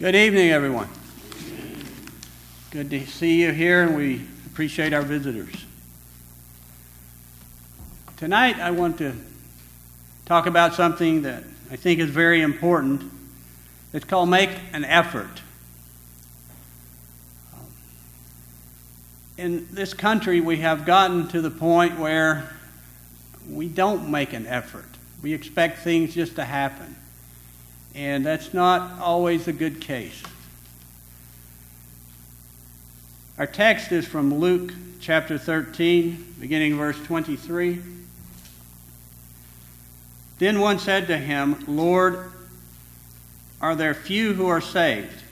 Good evening, everyone. Good to see you here, and we appreciate our visitors. Tonight, I want to talk about something that I think is very important. It's called Make an Effort. In this country, we have gotten to the point where we don't make an effort. We expect things just to happen. And that's not always a good case. Our text is from Luke chapter 13, beginning verse 23. Then one said to him, Lord, are there few who are saved?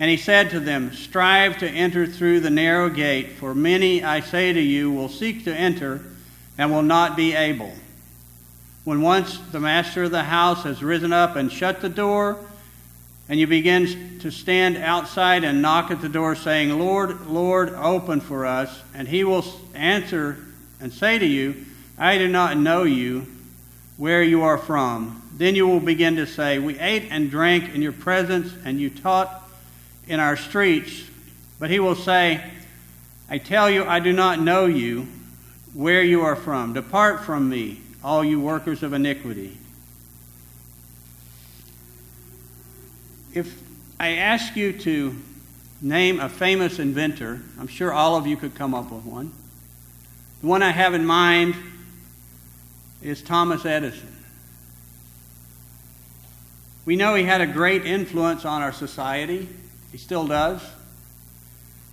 And he said to them, Strive to enter through the narrow gate, for many, I say to you, will seek to enter and will not be able. When once the master of the house has risen up and shut the door, and you begin to stand outside and knock at the door, saying, Lord, Lord, open for us, and he will answer and say to you, I do not know you, where you are from. Then you will begin to say, We ate and drank in your presence, and you taught in our streets. But he will say, I tell you, I do not know you, where you are from. Depart from me all you workers of iniquity. If I ask you to name a famous inventor, I'm sure all of you could come up with one. The one I have in mind is Thomas Edison. We know he had a great influence on our society. He still does.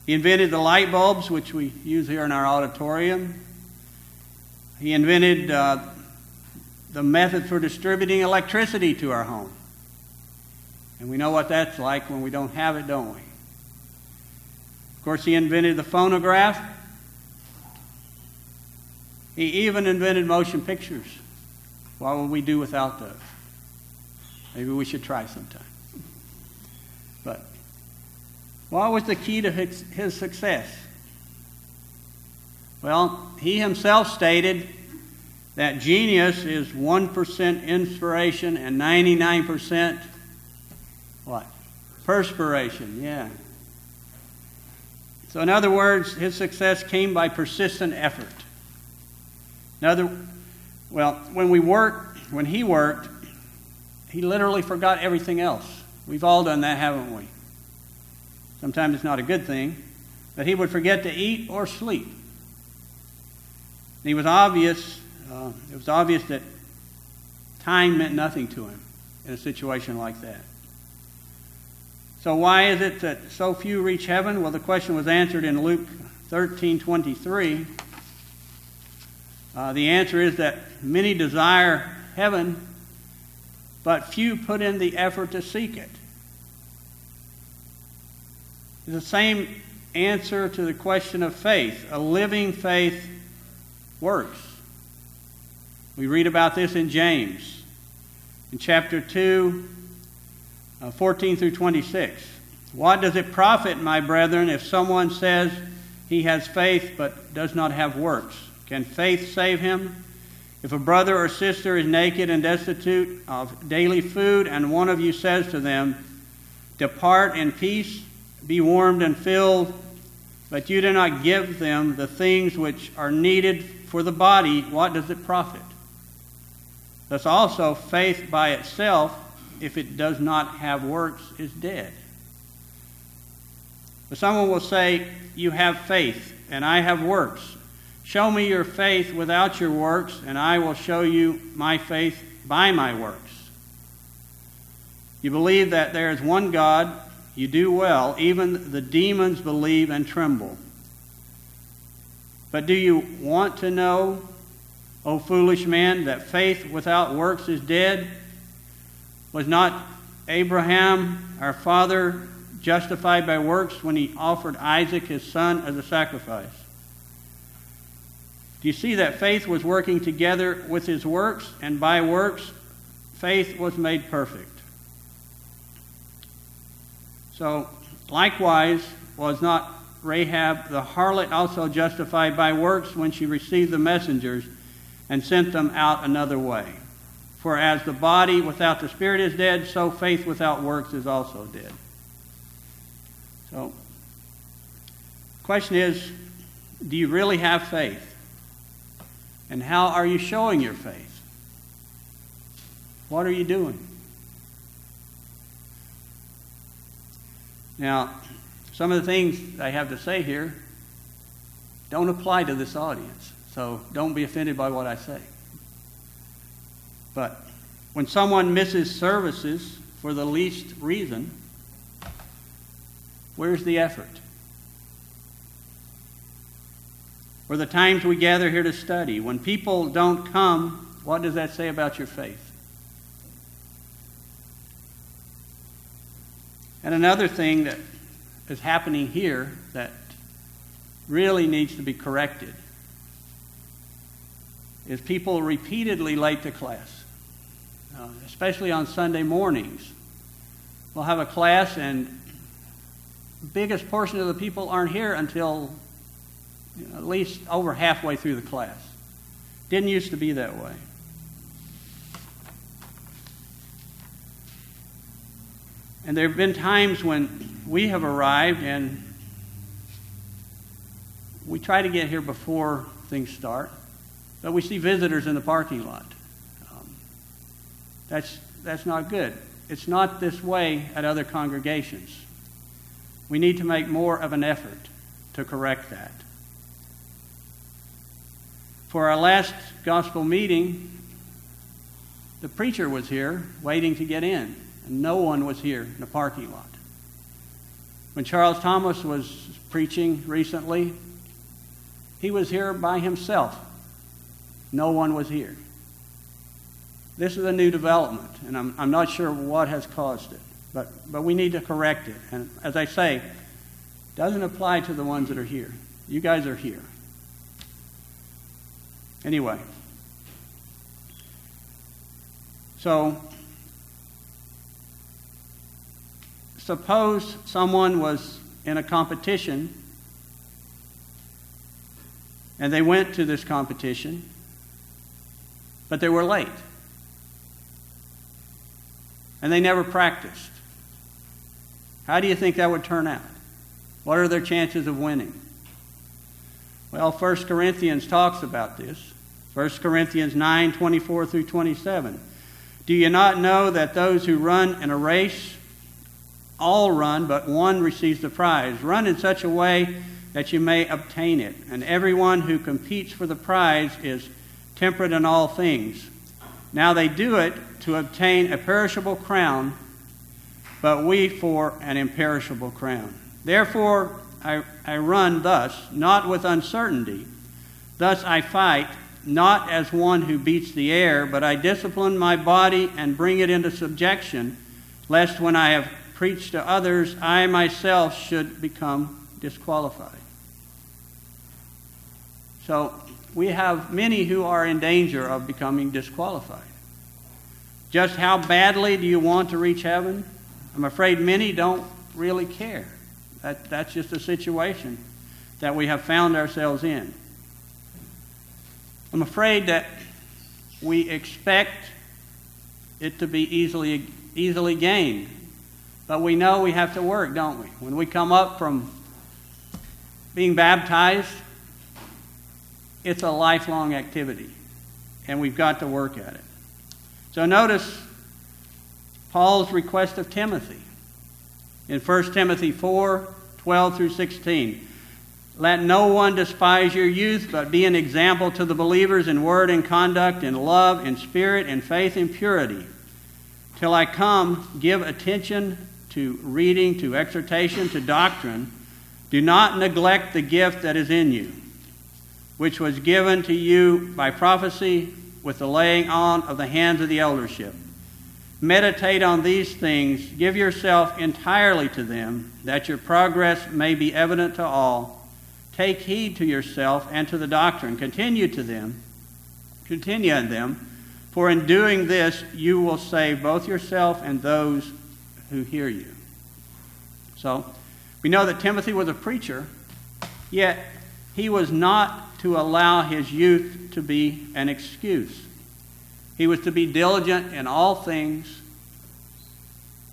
He invented the light bulbs, which we use here in our auditorium. He invented uh, the method for distributing electricity to our home. And we know what that's like when we don't have it, don't we? Of course, he invented the phonograph. He even invented motion pictures. What would we do without those? Maybe we should try sometime. But what was the key to his, his success? Well, he himself stated that genius is 1% inspiration and 99% what? Perspiration, yeah. So, in other words, his success came by persistent effort. Another, well, when we worked, when he worked, he literally forgot everything else. We've all done that, haven't we? Sometimes it's not a good thing, but he would forget to eat or sleep. He was obvious uh, it was obvious that time meant nothing to him in a situation like that. So why is it that so few reach heaven? Well, the question was answered in Luke 13:23. Uh, the answer is that many desire heaven, but few put in the effort to seek it. It's the same answer to the question of faith. A living faith works. We read about this in James, in chapter 2, uh, 14 through 26. What does it profit, my brethren, if someone says he has faith but does not have works? Can faith save him? If a brother or sister is naked and destitute of daily food, and one of you says to them, Depart in peace, be warmed and filled, but you do not give them the things which are needed for the body, what does it profit? Thus also, faith by itself, if it does not have works, is dead. But someone will say, You have faith, and I have works. Show me your faith without your works, and I will show you my faith by my works. You believe that there is one God, you do well. Even the demons believe and tremble. But do you want to know O foolish man, that faith without works is dead? Was not Abraham, our father, justified by works when he offered Isaac, his son, as a sacrifice? Do you see that faith was working together with his works, and by works, faith was made perfect? So, likewise, was not Rahab the harlot also justified by works when she received the messengers? And sent them out another way. For as the body without the spirit is dead, so faith without works is also dead. So, question is, do you really have faith? And how are you showing your faith? What are you doing? Now, some of the things I have to say here don't apply to this audience, so don't be offended by what I say. But when someone misses services for the least reason, where's the effort? Or the times we gather here to study, when people don't come, what does that say about your faith? And another thing that is happening here that really needs to be corrected is people repeatedly late to class, uh, especially on Sunday mornings. We'll have a class, and the biggest portion of the people aren't here until you know, at least over halfway through the class. Didn't used to be that way. And there have been times when we have arrived and we try to get here before things start, but we see visitors in the parking lot. Um, that's, that's not good. It's not this way at other congregations. We need to make more of an effort to correct that. For our last gospel meeting, the preacher was here waiting to get in, and no one was here in the parking lot. When Charles Thomas was preaching recently, he was here by himself. No one was here. This is a new development, and I'm, I'm not sure what has caused it, but, but we need to correct it. And as I say, it doesn't apply to the ones that are here. You guys are here. Anyway, so suppose someone was in a competition and they went to this competition, but they were late. And they never practiced. How do you think that would turn out? What are their chances of winning? Well, 1 Corinthians talks about this. 1 Corinthians 9 24 through 27. Do you not know that those who run in a race all run, but one receives the prize? Run in such a way that you may obtain it. And everyone who competes for the prize is temperate in all things. Now they do it to obtain a perishable crown, but we for an imperishable crown. Therefore, I, I run thus, not with uncertainty. Thus I fight, not as one who beats the air, but I discipline my body and bring it into subjection, lest when I have preached to others, I myself should become disqualified. So we have many who are in danger of becoming disqualified. Just how badly do you want to reach heaven? I'm afraid many don't really care. That, that's just a situation that we have found ourselves in. I'm afraid that we expect it to be easily, easily gained. But we know we have to work, don't we? When we come up from being baptized, it's a lifelong activity, and we've got to work at it. So notice Paul's request of Timothy in 1 Timothy 4 12 through 16. Let no one despise your youth, but be an example to the believers in word and conduct, in love, in spirit, in faith, in purity. Till I come, give attention to reading, to exhortation, to doctrine. Do not neglect the gift that is in you, which was given to you by prophecy with the laying on of the hands of the eldership. Meditate on these things, give yourself entirely to them, that your progress may be evident to all. Take heed to yourself and to the doctrine. Continue to them, continue in them, for in doing this you will save both yourself and those who hear you. So, we know that Timothy was a preacher, yet he was not to allow his youth to be an excuse. He was to be diligent in all things.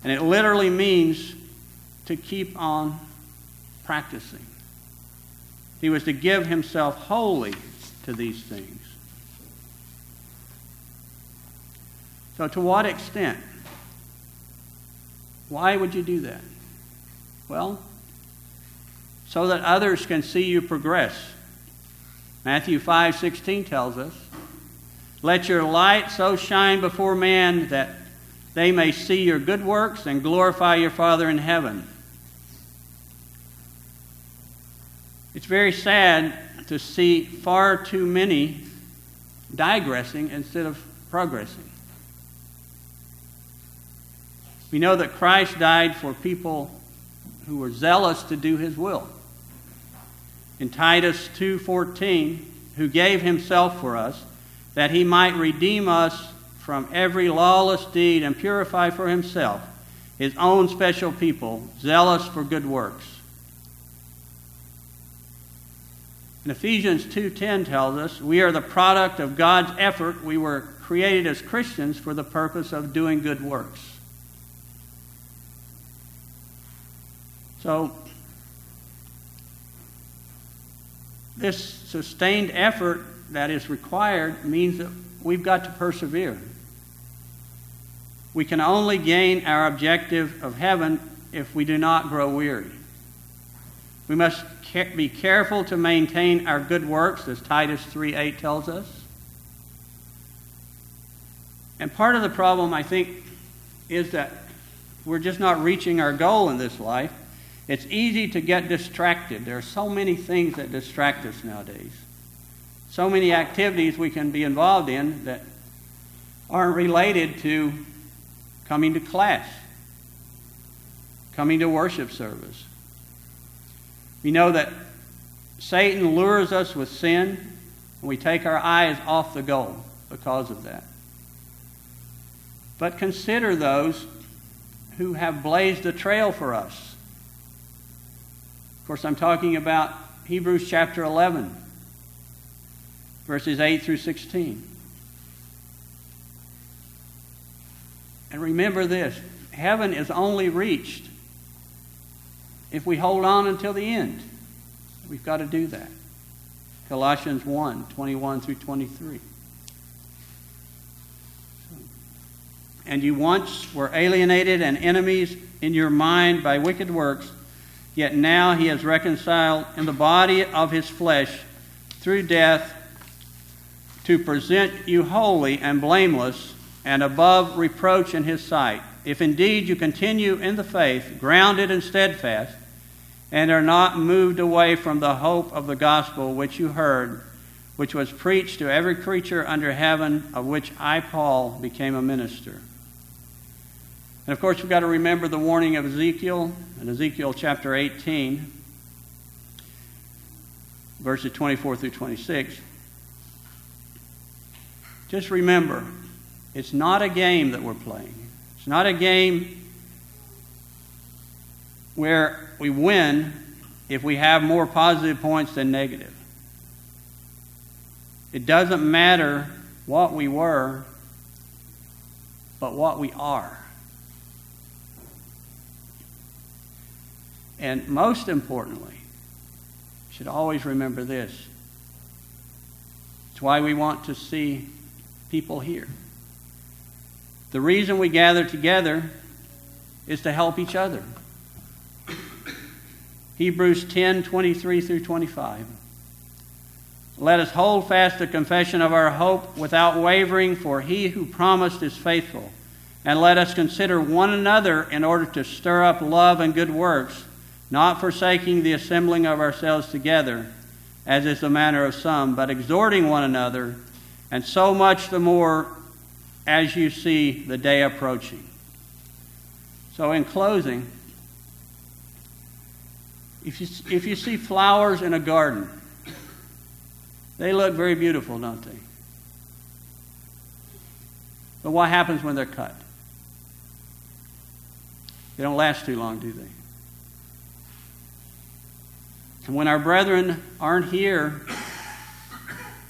And it literally means to keep on practicing. He was to give himself wholly to these things. So, to what extent? Why would you do that? Well, so that others can see you progress. Matthew 5:16 tells us, "Let your light so shine before man that they may see your good works and glorify your Father in heaven." It's very sad to see far too many digressing instead of progressing. We know that Christ died for people who were zealous to do his will. In Titus 2:14, who gave himself for us that he might redeem us from every lawless deed and purify for himself his own special people, zealous for good works. And Ephesians 2:10 tells us, "We are the product of God's effort. We were created as Christians for the purpose of doing good works." So, this sustained effort that is required means that we've got to persevere. We can only gain our objective of heaven if we do not grow weary. We must be careful to maintain our good works, as Titus 3:8 tells us. And part of the problem, I think, is that we're just not reaching our goal in this life. It's easy to get distracted. There are so many things that distract us nowadays. So many activities we can be involved in that aren't related to coming to class, coming to worship service. We know that Satan lures us with sin, and we take our eyes off the goal because of that. But consider those who have blazed a trail for us course, I'm talking about Hebrews chapter 11, verses 8 through 16. And remember this heaven is only reached if we hold on until the end. We've got to do that. Colossians 1 21 through 23. And you once were alienated and enemies in your mind by wicked works Yet now he has reconciled in the body of his flesh through death to present you holy and blameless and above reproach in his sight. If indeed you continue in the faith, grounded and steadfast, and are not moved away from the hope of the gospel which you heard, which was preached to every creature under heaven, of which I, Paul, became a minister. And of course, we've got to remember the warning of Ezekiel in Ezekiel chapter 18, verses 24 through 26. Just remember, it's not a game that we're playing. It's not a game where we win if we have more positive points than negative. It doesn't matter what we were, but what we are. And most importantly, you should always remember this. It's why we want to see people here. The reason we gather together is to help each other. Hebrews 10 23 through 25. Let us hold fast the confession of our hope without wavering, for he who promised is faithful. And let us consider one another in order to stir up love and good works not forsaking the assembling of ourselves together, as is the manner of some, but exhorting one another, and so much the more as you see the day approaching. So, in closing, if you, if you see flowers in a garden, they look very beautiful, don't they? But what happens when they're cut? They don't last too long, do they? And when our brethren aren't here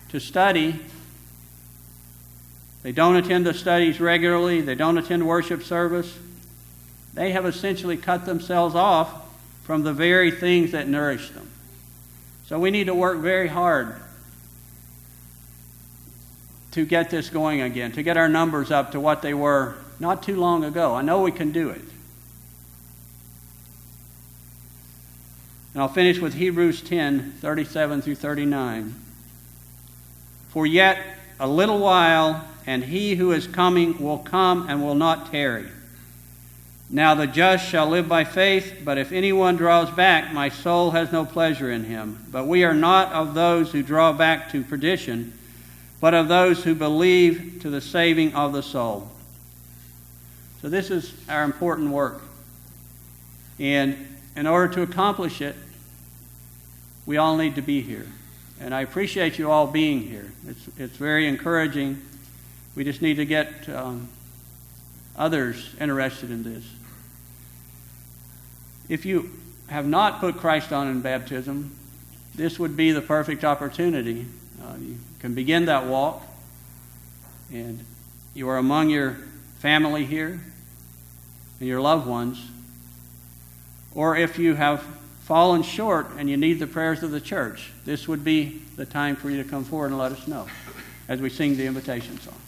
to study, they don't attend the studies regularly, they don't attend worship service, they have essentially cut themselves off from the very things that nourish them. So we need to work very hard to get this going again, to get our numbers up to what they were not too long ago. I know we can do it. And I'll finish with Hebrews 10 37 through 39. For yet a little while, and he who is coming will come and will not tarry. Now the just shall live by faith, but if anyone draws back, my soul has no pleasure in him. But we are not of those who draw back to perdition, but of those who believe to the saving of the soul. So this is our important work. And in order to accomplish it, we all need to be here. And I appreciate you all being here. It's, it's very encouraging. We just need to get um, others interested in this. If you have not put Christ on in baptism, this would be the perfect opportunity. Uh, you can begin that walk, and you are among your family here and your loved ones. Or if you have fallen short and you need the prayers of the church, this would be the time for you to come forward and let us know as we sing the invitation song.